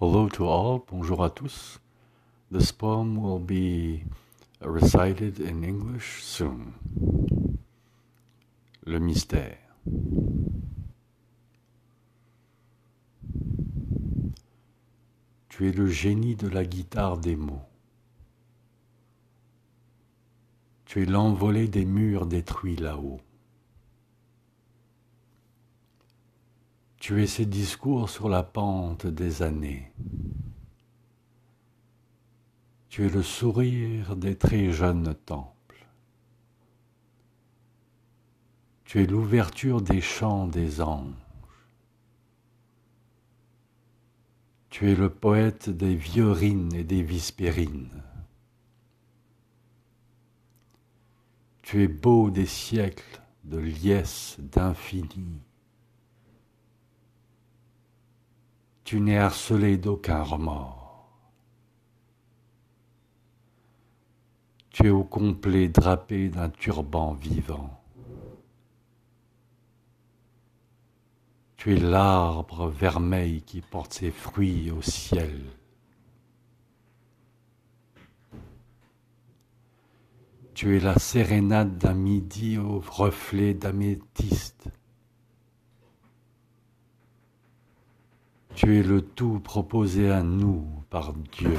Hello to all, bonjour à tous. This poem will be recited in English soon. Le mystère. Tu es le génie de la guitare des mots. Tu es l'envolée des murs détruits là-haut. Tu es ces discours sur la pente des années. Tu es le sourire des très jeunes temples. Tu es l'ouverture des chants des anges. Tu es le poète des viorines et des vispérines. Tu es beau des siècles de liesse, d'infini. Tu n'es harcelé d'aucun remords. Tu es au complet drapé d'un turban vivant. Tu es l'arbre vermeil qui porte ses fruits au ciel. Tu es la sérénade d'un midi au reflet d'améthyste. Tu es le tout proposé à nous par Dieu.